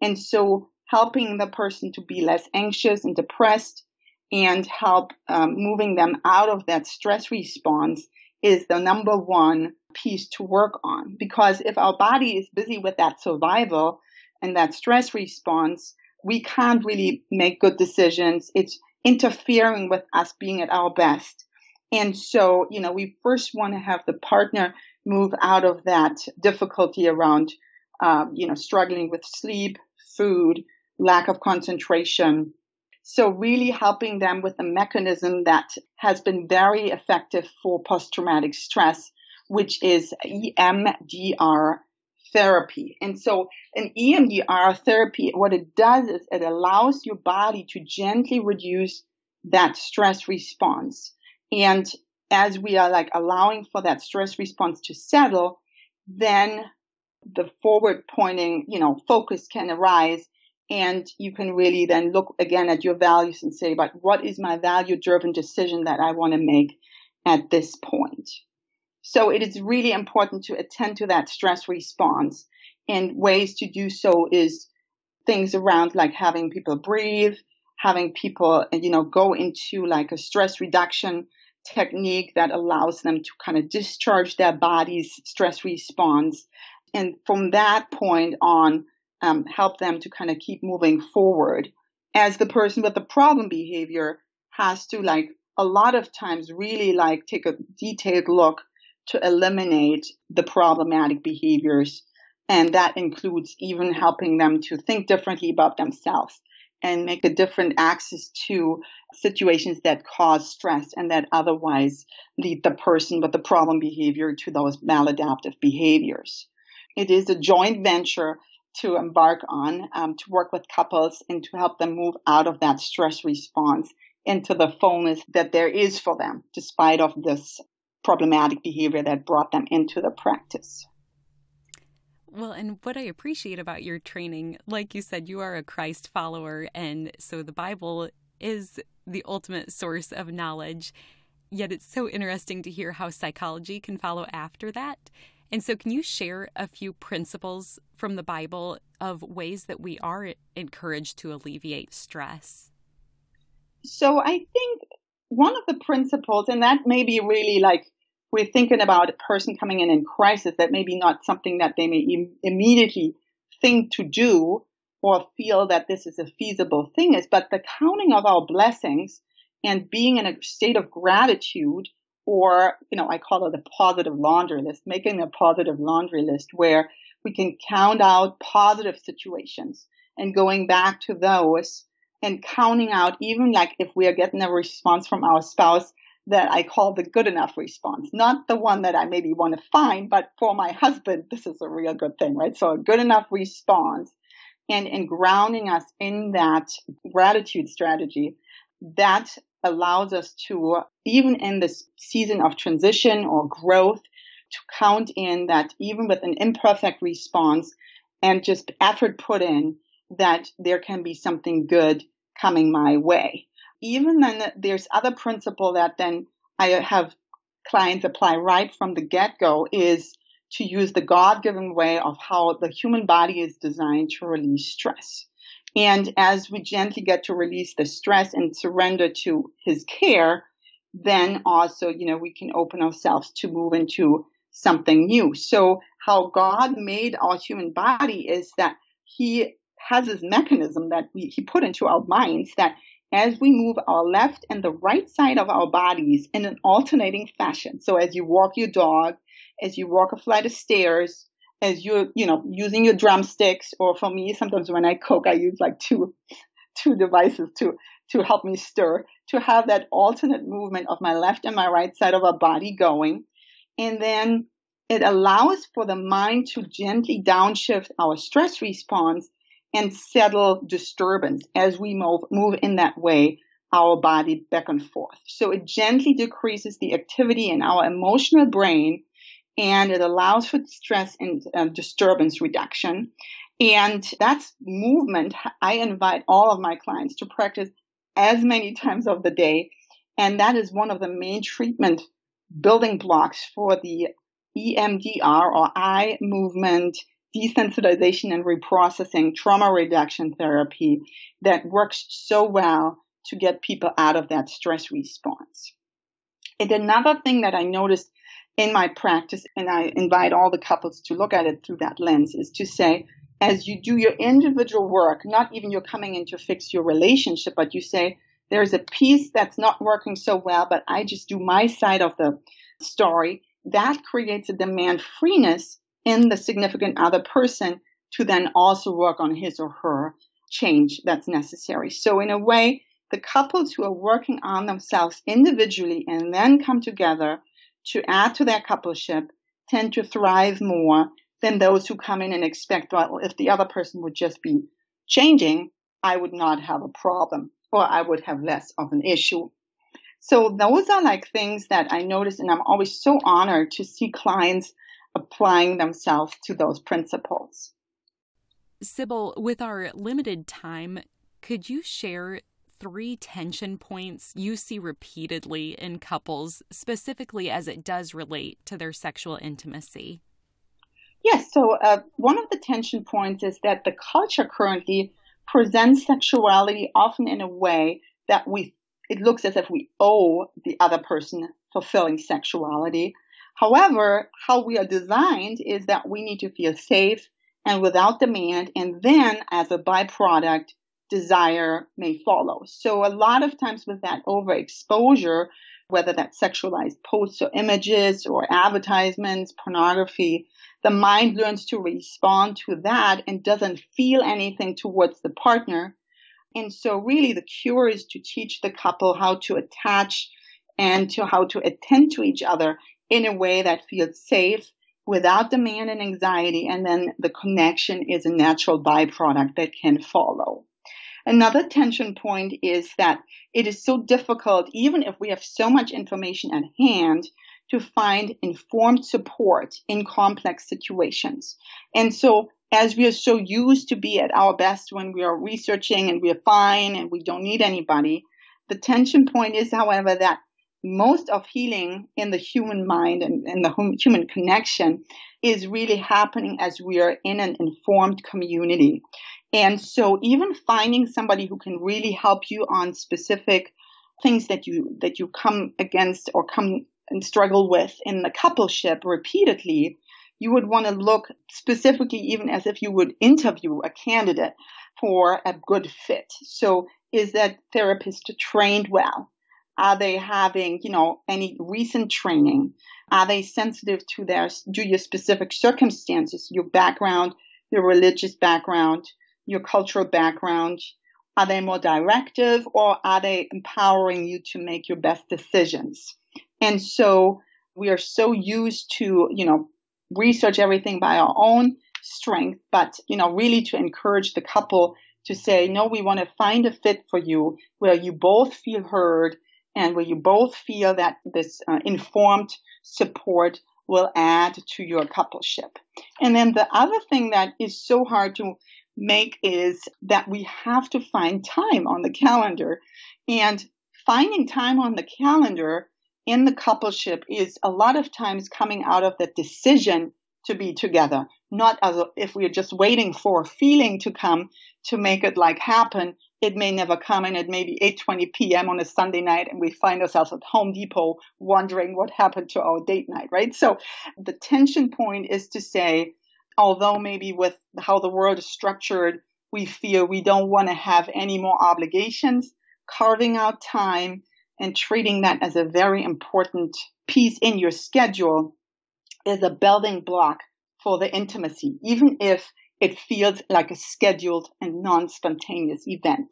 And so helping the person to be less anxious and depressed and help um, moving them out of that stress response is the number one piece to work on. Because if our body is busy with that survival and that stress response, we can't really make good decisions. It's interfering with us being at our best. And so, you know, we first want to have the partner move out of that difficulty around, um, you know, struggling with sleep, food, lack of concentration, so really helping them with a mechanism that has been very effective for post-traumatic stress, which is EMDR therapy. And so an EMDR therapy, what it does is it allows your body to gently reduce that stress response. And as we are like allowing for that stress response to settle, then the forward pointing, you know, focus can arise and you can really then look again at your values and say, but what is my value driven decision that I want to make at this point? So it is really important to attend to that stress response and ways to do so is things around like having people breathe, having people, you know, go into like a stress reduction technique that allows them to kind of discharge their body's stress response. And from that point on, um, help them to kind of keep moving forward as the person with the problem behavior has to like a lot of times really like take a detailed look to eliminate the problematic behaviors. And that includes even helping them to think differently about themselves and make a different access to situations that cause stress and that otherwise lead the person with the problem behavior to those maladaptive behaviors. It is a joint venture to embark on um, to work with couples and to help them move out of that stress response into the fullness that there is for them, despite of this problematic behavior that brought them into the practice. Well, and what I appreciate about your training, like you said, you are a Christ follower, and so the Bible is the ultimate source of knowledge. Yet it's so interesting to hear how psychology can follow after that. And so, can you share a few principles from the Bible of ways that we are encouraged to alleviate stress? So, I think one of the principles, and that may be really like we're thinking about a person coming in in crisis, that may be not something that they may Im- immediately think to do or feel that this is a feasible thing is, but the counting of our blessings and being in a state of gratitude or, you know, I call it a positive laundry list, making a positive laundry list where we can count out positive situations and going back to those and counting out even like if we are getting a response from our spouse that I call the good enough response, not the one that I maybe want to find, but for my husband, this is a real good thing, right? So a good enough response and in grounding us in that gratitude strategy, that allows us to, even in this season of transition or growth, to count in that even with an imperfect response and just effort put in, that there can be something good coming my way. Even then, there's other principle that then I have clients apply right from the get go is to use the God given way of how the human body is designed to release stress. And as we gently get to release the stress and surrender to his care, then also, you know, we can open ourselves to move into something new. So how God made our human body is that he has this mechanism that we, he put into our minds that as we move our left and the right side of our bodies in an alternating fashion. So as you walk your dog, as you walk a flight of stairs, as you're, you know, using your drumsticks, or for me, sometimes when I cook, I use like two, two devices to, to help me stir, to have that alternate movement of my left and my right side of our body going. And then it allows for the mind to gently downshift our stress response and settle disturbance as we move, move in that way our body back and forth. So it gently decreases the activity in our emotional brain and it allows for stress and uh, disturbance reduction. And that's movement. I invite all of my clients to practice as many times of the day. And that is one of the main treatment building blocks for the EMDR or eye movement desensitization and reprocessing trauma reduction therapy that works so well to get people out of that stress response. And another thing that I noticed in my practice, and I invite all the couples to look at it through that lens, is to say, as you do your individual work, not even you're coming in to fix your relationship, but you say, there's a piece that's not working so well, but I just do my side of the story. That creates a demand freeness in the significant other person to then also work on his or her change that's necessary. So in a way, the couples who are working on themselves individually and then come together to add to their coupleship tend to thrive more than those who come in and expect, well, if the other person would just be changing, I would not have a problem or I would have less of an issue. So those are like things that I notice and I'm always so honored to see clients applying themselves to those principles. Sibylle, with our limited time, could you share three tension points you see repeatedly in couples, specifically as it does relate to their sexual intimacy? Yes, so uh, one of the tension points is that the culture currently presents sexuality often in a way that we it looks as if we owe the other person fulfilling sexuality. However, how we are designed is that we need to feel safe and without demand, and then as a byproduct, desire may follow. So a lot of times with that overexposure, whether that's sexualized posts or images or advertisements, pornography, the mind learns to respond to that and doesn't feel anything towards the partner And so really the cure is to teach the couple how to attach and to how to attend to each other in a way that feels safe without demand and anxiety. And then the connection is a natural byproduct that can follow. Another tension point is that it is so difficult, even if we have so much information at hand, to find informed support in complex situations. And so as we are so used to be at our best when we are researching and we are fine and we don't need anybody, the tension point is, however, that most of healing in the human mind and, and the human connection is really happening as we are in an informed community. And so even finding somebody who can really help you on specific things that you, that you come against or come and struggle with in the coupleship repeatedly, you would want to look specifically even as if you would interview a candidate for a good fit. So is that therapist trained well? Are they having, you know, any recent training? Are they sensitive to their, to your specific circumstances, your background, your religious background, your cultural background? Are they more directive or are they empowering you to make your best decisions? And so we are so used to, you know, research everything by our own strength, but, you know, really to encourage the couple to say, no, we want to find a fit for you where you both feel heard and where you both feel that this uh, informed support will add to your coupleship. And then the other thing that is so hard to make is that we have to find time on the calendar. And finding time on the calendar in the coupleship is a lot of times coming out of the decision to be together, not as if we're just waiting for a feeling to come to make it like happen. It may never come, and it may be 8:20 p.m. on a Sunday night, and we find ourselves at Home Depot wondering what happened to our date night, right? So the tension point is to say, although maybe with how the world is structured, we feel we don't want to have any more obligations, carving out time and treating that as a very important piece in your schedule is a building block for the intimacy, even if it feels like a scheduled and non-spontaneous event.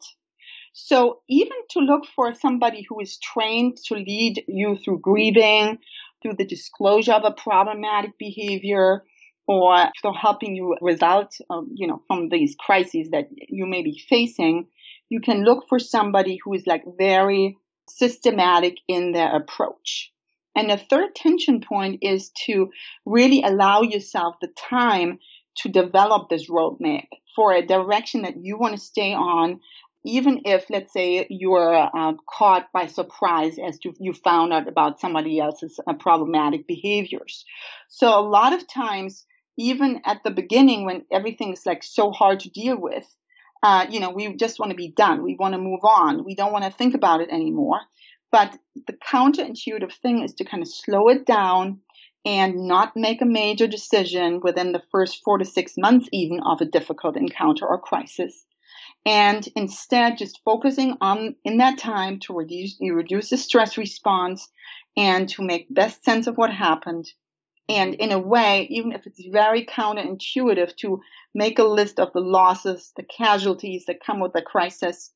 So even to look for somebody who is trained to lead you through grieving, through the disclosure of a problematic behavior, or for helping you result, um, you know, from these crises that you may be facing, you can look for somebody who is like very systematic in their approach. And the third tension point is to really allow yourself the time to develop this roadmap for a direction that you want to stay on, even if, let's say, you're uh, caught by surprise as to you found out about somebody else's uh, problematic behaviors. So a lot of times, even at the beginning when everything's like so hard to deal with, uh, you know, we just want to be done. We want to move on. We don't want to think about it anymore. But the counterintuitive thing is to kind of slow it down and not make a major decision within the first four to six months even of a difficult encounter or crisis. And instead just focusing on in that time to reduce, reduce the stress response and to make best sense of what happened and in a way, even if it's very counterintuitive to make a list of the losses, the casualties that come with the crisis,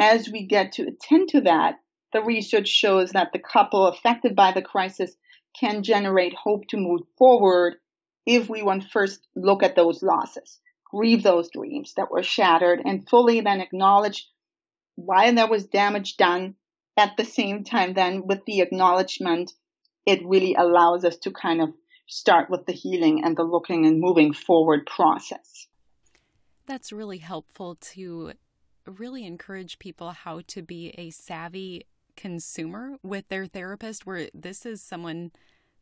as we get to attend to that, the research shows that the couple affected by the crisis can generate hope to move forward if we want first look at those losses, grieve those dreams that were shattered, and fully then acknowledge why there was damage done. At the same time, then with the acknowledgement, it really allows us to kind of start with the healing and the looking and moving forward process. That's really helpful to really encourage people how to be a savvy consumer with their therapist, where this is someone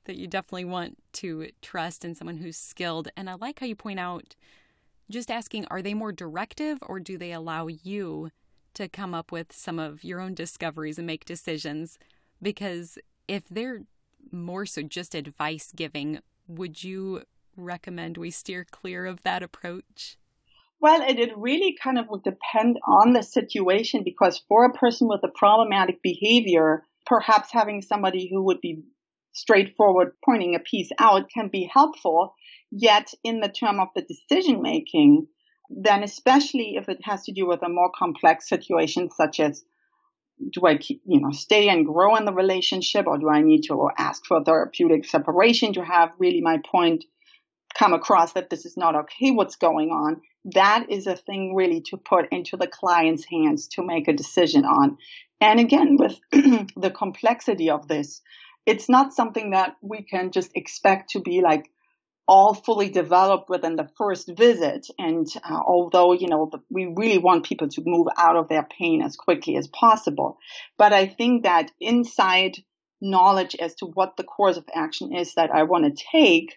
that you definitely want to trust and someone who's skilled. And I like how you point out just asking, are they more directive or do they allow you to come up with some of your own discoveries and make decisions? Because if they're more so just advice giving, would you recommend we steer clear of that approach? Well, it, it really kind of would depend on the situation because for a person with a problematic behavior, perhaps having somebody who would be straightforward pointing a piece out can be helpful. Yet in the term of the decision making, then especially if it has to do with a more complex situation such as do I keep, you know, stay and grow in the relationship or do I need to ask for therapeutic separation to have really my point come across that this is not okay what's going on? That is a thing really to put into the client's hands to make a decision on. And again, with the complexity of this, it's not something that we can just expect to be like all fully developed within the first visit. And uh, although, you know, we really want people to move out of their pain as quickly as possible. But I think that inside knowledge as to what the course of action is that I want to take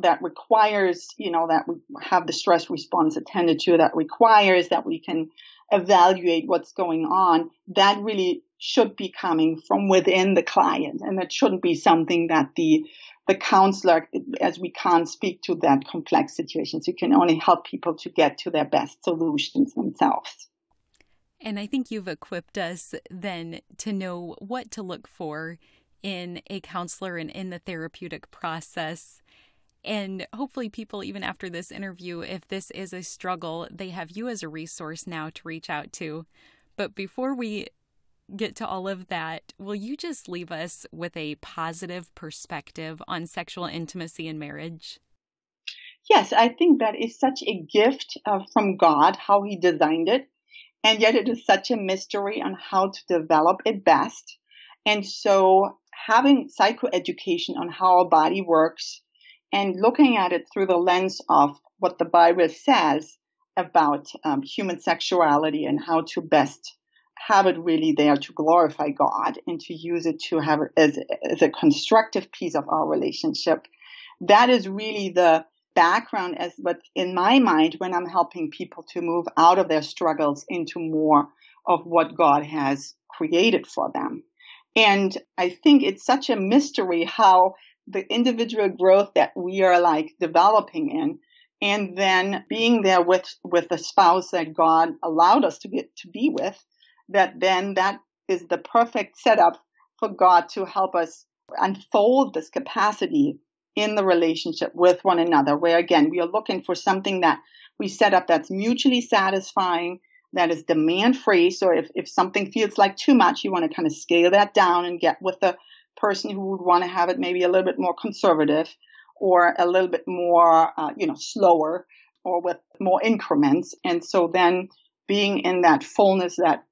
that requires, you know, that we have the stress response attended to, that requires that we can evaluate what's going on, that really should be coming from within the client. And that shouldn't be something that the the counselor, as we can't speak to that complex situations, you can only help people to get to their best solutions themselves. And I think you've equipped us then to know what to look for in a counselor and in the therapeutic process. And hopefully, people, even after this interview, if this is a struggle, they have you as a resource now to reach out to. But before we get to all of that, will you just leave us with a positive perspective on sexual intimacy in marriage? Yes, I think that is such a gift uh, from God, how He designed it. And yet it is such a mystery on how to develop it best. And so having psychoeducation on how our body works and looking at it through the lens of what the Bible says about um, human sexuality and how to best have it really there to glorify God and to use it to have as, as a constructive piece of our relationship. That is really the background as what's in my mind when I'm helping people to move out of their struggles into more of what God has created for them. And I think it's such a mystery how the individual growth that we are like developing in and then being there with with the spouse that God allowed us to get to be with that then that is the perfect setup for God to help us unfold this capacity in the relationship with one another, where again, we are looking for something that we set up that's mutually satisfying, that is demand free. So if, if something feels like too much, you want to kind of scale that down and get with the person who would want to have it maybe a little bit more conservative or a little bit more, uh, you know, slower or with more increments. And so then being in that fullness that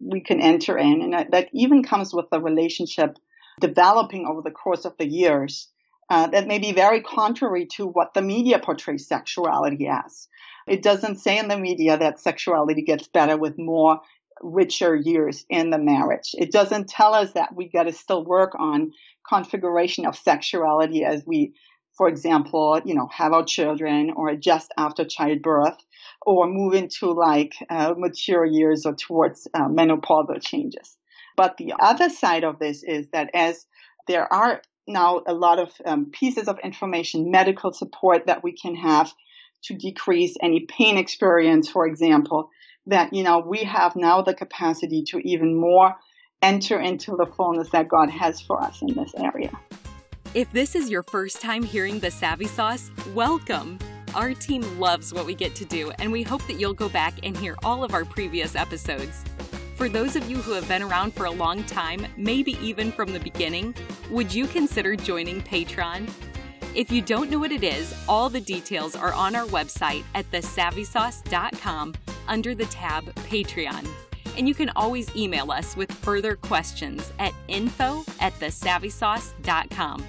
we can enter in. And that, that even comes with the relationship developing over the course of the years. Uh, that may be very contrary to what the media portrays sexuality as. It doesn't say in the media that sexuality gets better with more richer years in the marriage. It doesn't tell us that we got to still work on configuration of sexuality as we, for example, you know, have our children or just after childbirth or move into like uh, mature years or towards uh, menopausal changes. But the other side of this is that as there are now a lot of um, pieces of information, medical support that we can have to decrease any pain experience, for example, that, you know, we have now the capacity to even more enter into the fullness that God has for us in this area. If this is your first time hearing the Savvy Sauce, welcome. Our team loves what we get to do, and we hope that you'll go back and hear all of our previous episodes. For those of you who have been around for a long time, maybe even from the beginning, would you consider joining Patreon? If you don't know what it is, all the details are on our website at thesavvysauce.com under the tab Patreon. And you can always email us with further questions at info at thesavvysauce.com.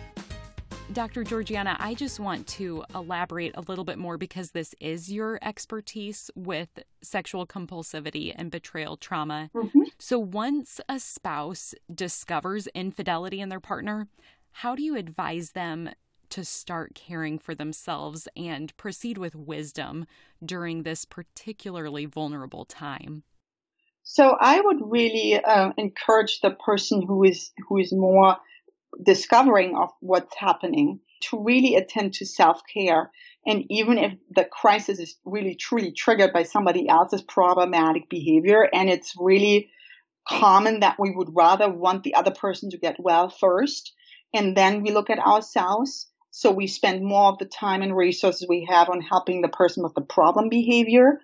Dr. Georgianna, I just want to elaborate a little bit more because this is your expertise with sexual compulsivity and betrayal trauma. Mm-hmm. So, once a spouse discovers infidelity in their partner, how do you advise them to start caring for themselves and proceed with wisdom during this particularly vulnerable time? So, I would really uh, encourage the person who is who is more discovering of what's happening to really attend to self-care. And even if the crisis is really truly triggered by somebody else's problematic behavior and it's really common that we would rather want the other person to get well first and then we look at ourselves So we spend more of the time and resources we have on helping the person with the problem behavior.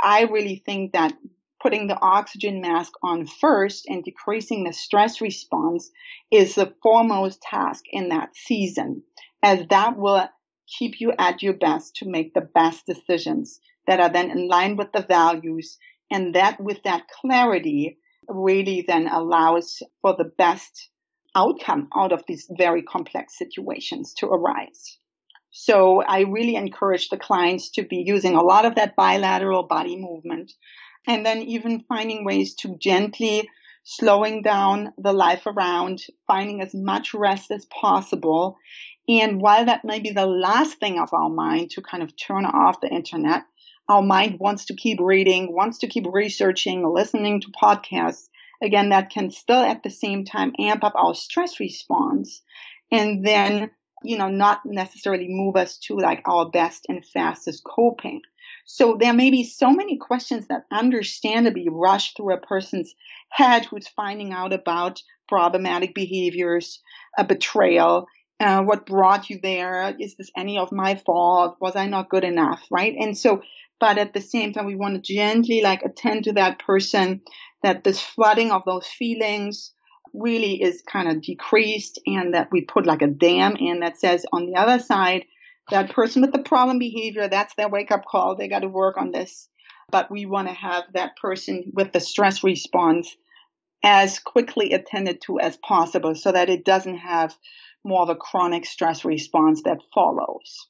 I really think that putting the oxygen mask on first and decreasing the stress response is the foremost task in that season, as that will keep you at your best to make the best decisions that are then in line with the values. And that with that clarity really then allows for the best outcome out of these very complex situations to arise. So I really encourage the clients to be using a lot of that bilateral body movement and then even finding ways to gently slowing down the life around, finding as much rest as possible. And while that may be the last thing of our mind to kind of turn off the internet, our mind wants to keep reading, wants to keep researching, listening to podcasts. Again, that can still at the same time amp up our stress response and then, you know, not necessarily move us to like our best and fastest coping. So there may be so many questions that understandably rush through a person's head who's finding out about problematic behaviors, a betrayal, uh, what brought you there? Is this any of my fault? Was I not good enough? Right? And so, but at the same time, we want to gently like attend to that person that this flooding of those feelings really is kind of decreased and that we put like a dam in that says on the other side, that person with the problem behavior, that's their wake up call. They got to work on this. But we want to have that person with the stress response as quickly attended to as possible so that it doesn't have more of a chronic stress response that follows.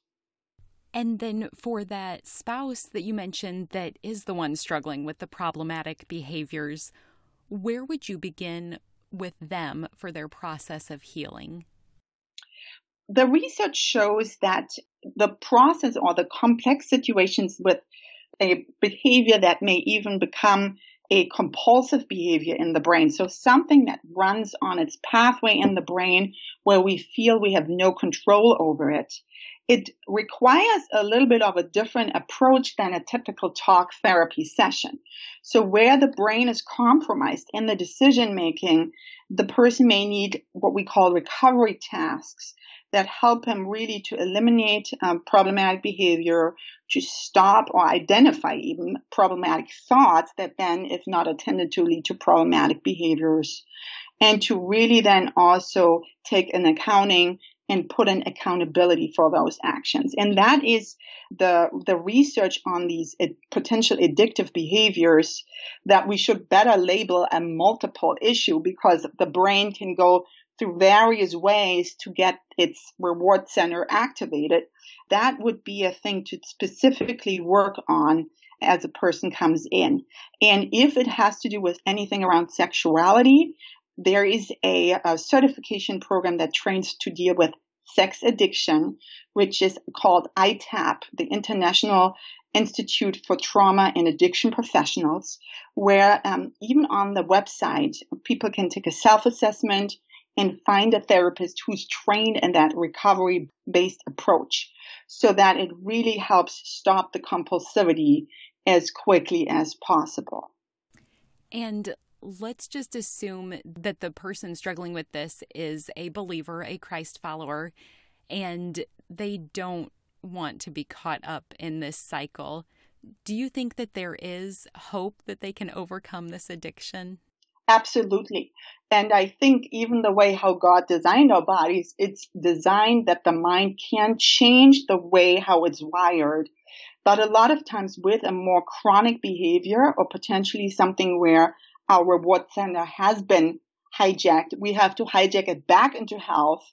And then for that spouse that you mentioned that is the one struggling with the problematic behaviors, where would you begin with them for their process of healing? The research shows that the process or the complex situations with a behavior that may even become a compulsive behavior in the brain. So something that runs on its pathway in the brain where we feel we have no control over it it requires a little bit of a different approach than a typical talk therapy session. So where the brain is compromised in the decision making, the person may need what we call recovery tasks that help him really to eliminate um, problematic behavior, to stop or identify even problematic thoughts that then, if not attended to, lead to problematic behaviors. And to really then also take an accounting and put an accountability for those actions. And that is the, the research on these potential addictive behaviors that we should better label a multiple issue because the brain can go through various ways to get its reward center activated. That would be a thing to specifically work on as a person comes in. And if it has to do with anything around sexuality, there is a, a, certification program that trains to deal with sex addiction, which is called ITAP, the International Institute for Trauma and Addiction Professionals, where um, even on the website, people can take a self-assessment and find a therapist who's trained in that recovery based approach so that it really helps stop the compulsivity as quickly as possible. And let's just assume that the person struggling with this is a believer, a Christ follower, and they don't want to be caught up in this cycle. Do you think that there is hope that they can overcome this addiction? Absolutely. And I think even the way how God designed our bodies, it's designed that the mind can change the way how it's wired. But a lot of times with a more chronic behavior or potentially something where our reward center has been hijacked. We have to hijack it back into health.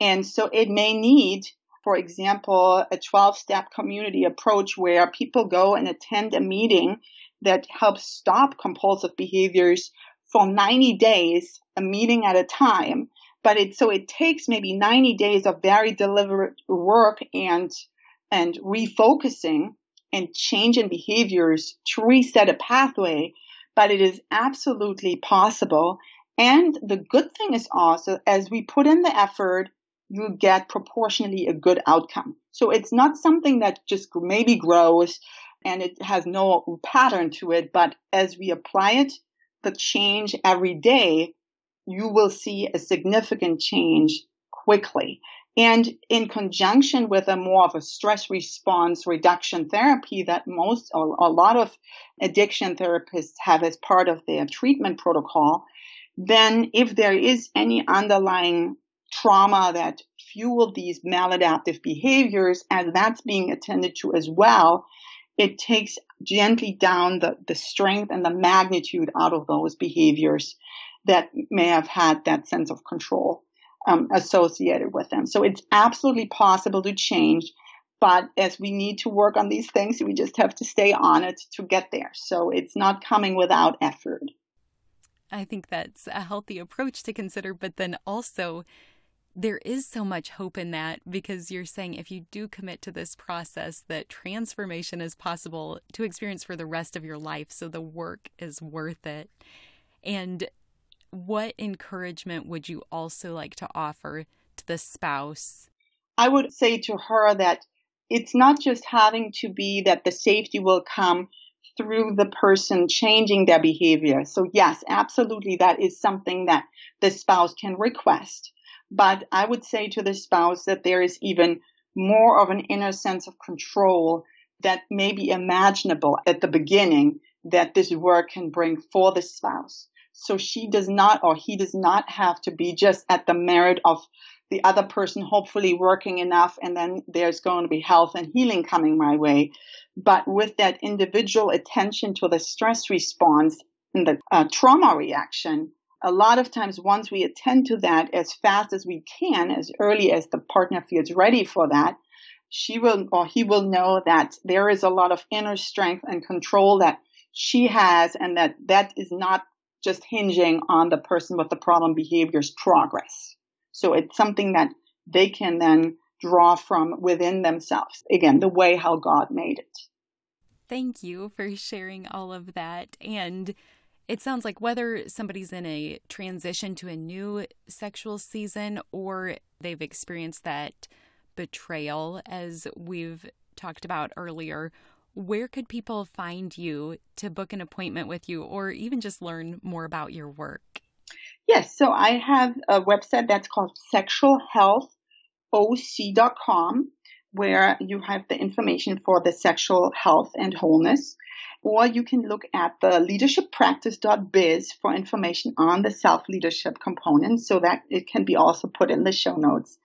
And so it may need, for example, a 12 step community approach where people go and attend a meeting that helps stop compulsive behaviors for 90 days, a meeting at a time. But it, so it takes maybe 90 days of very deliberate work and, and refocusing and change in behaviors to reset a pathway but it is absolutely possible. And the good thing is also, as we put in the effort, you get proportionally a good outcome. So it's not something that just maybe grows and it has no pattern to it, but as we apply it, the change every day, you will see a significant change quickly. And in conjunction with a more of a stress response reduction therapy that most, or a lot of addiction therapists have as part of their treatment protocol, then if there is any underlying trauma that fueled these maladaptive behaviors and that's being attended to as well, it takes gently down the, the strength and the magnitude out of those behaviors that may have had that sense of control um, associated with them. So it's absolutely possible to change. But as we need to work on these things, we just have to stay on it to get there. So it's not coming without effort. I think that's a healthy approach to consider. But then also, there is so much hope in that because you're saying if you do commit to this process, that transformation is possible to experience for the rest of your life. So the work is worth it. And what encouragement would you also like to offer to the spouse? I would say to her that it's not just having to be that the safety will come through the person changing their behavior. So yes, absolutely, that is something that the spouse can request. But I would say to the spouse that there is even more of an inner sense of control that may be imaginable at the beginning that this work can bring for the spouse. So she does not or he does not have to be just at the merit of the other person hopefully working enough and then there's going to be health and healing coming my way. But with that individual attention to the stress response and the uh, trauma reaction, a lot of times once we attend to that as fast as we can, as early as the partner feels ready for that, she will or he will know that there is a lot of inner strength and control that she has and that that is not just hinging on the person with the problem behavior's progress. So it's something that they can then draw from within themselves. Again, the way how God made it. Thank you for sharing all of that. And it sounds like whether somebody's in a transition to a new sexual season or they've experienced that betrayal, as we've talked about earlier, where could people find you to book an appointment with you or even just learn more about your work? Yes, so I have a website that's called sexualhealthoc.com where you have the information for the sexual health and wholeness. Or you can look at the leadershippractice.biz for information on the self leadership component so that it can be also put in the show notes.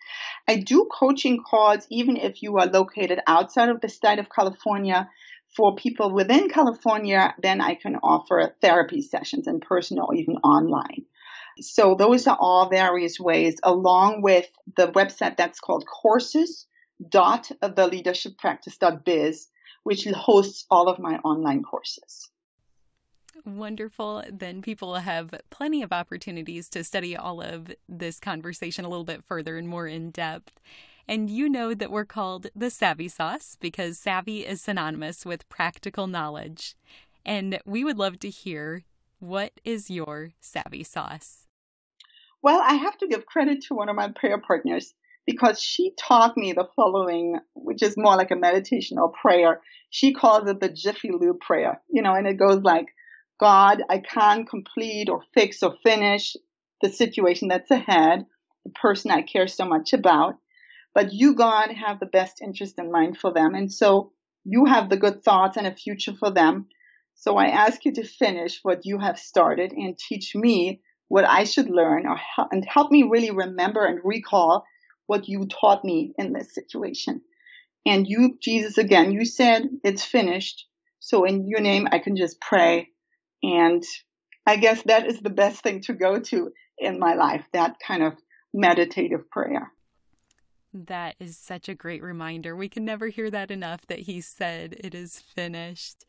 I do coaching calls even if you are located outside of the state of California. For people within California, then I can offer therapy sessions in person or even online. So those are all various ways along with the website that's called courses dot the leadership practice dot biz, which hosts all of my online courses. Wonderful. Then people have plenty of opportunities to study all of this conversation a little bit further and more in depth. And you know that we're called the Savvy Sauce because savvy is synonymous with practical knowledge. And we would love to hear what is your savvy sauce? Well, I have to give credit to one of my prayer partners because she taught me the following, which is more like a meditation or prayer. She calls it the Jiffy Lube prayer, you know, and it goes like, God, I can't complete or fix or finish the situation that's ahead, the person I care so much about, but you, God, have the best interest in mind for them. And so you have the good thoughts and a future for them. So I ask you to finish what you have started and teach me what I should learn or, help, and help me really remember and recall what you taught me in this situation. And you, Jesus, again, you said it's finished. So in your name, I can just pray. And I guess that is the best thing to go to in my life, that kind of meditative prayer. That is such a great reminder. We can never hear that enough that he said it is finished.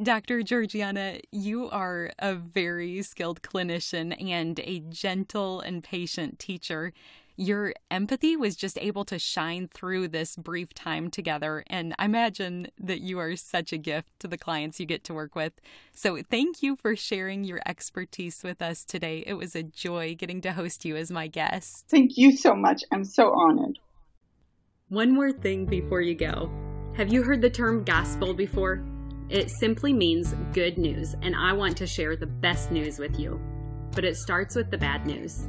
Dr. Georgianna, you are a very skilled clinician and a gentle and patient teacher your empathy was just able to shine through this brief time together. And I imagine that you are such a gift to the clients you get to work with. So thank you for sharing your expertise with us today. It was a joy getting to host you as my guest. Thank you so much. I'm so honored. One more thing before you go. Have you heard the term gospel before? It simply means good news, and I want to share the best news with you. But it starts with the bad news.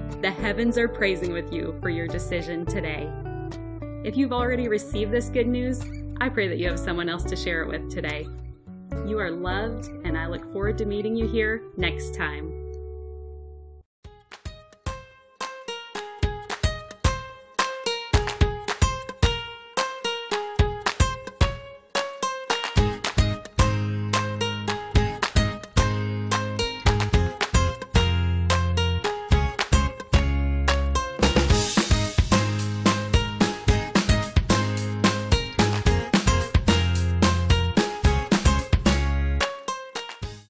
The heavens are praising with you for your decision today. If you've already received this good news, I pray that you have someone else to share it with today. You are loved, and I look forward to meeting you here next time.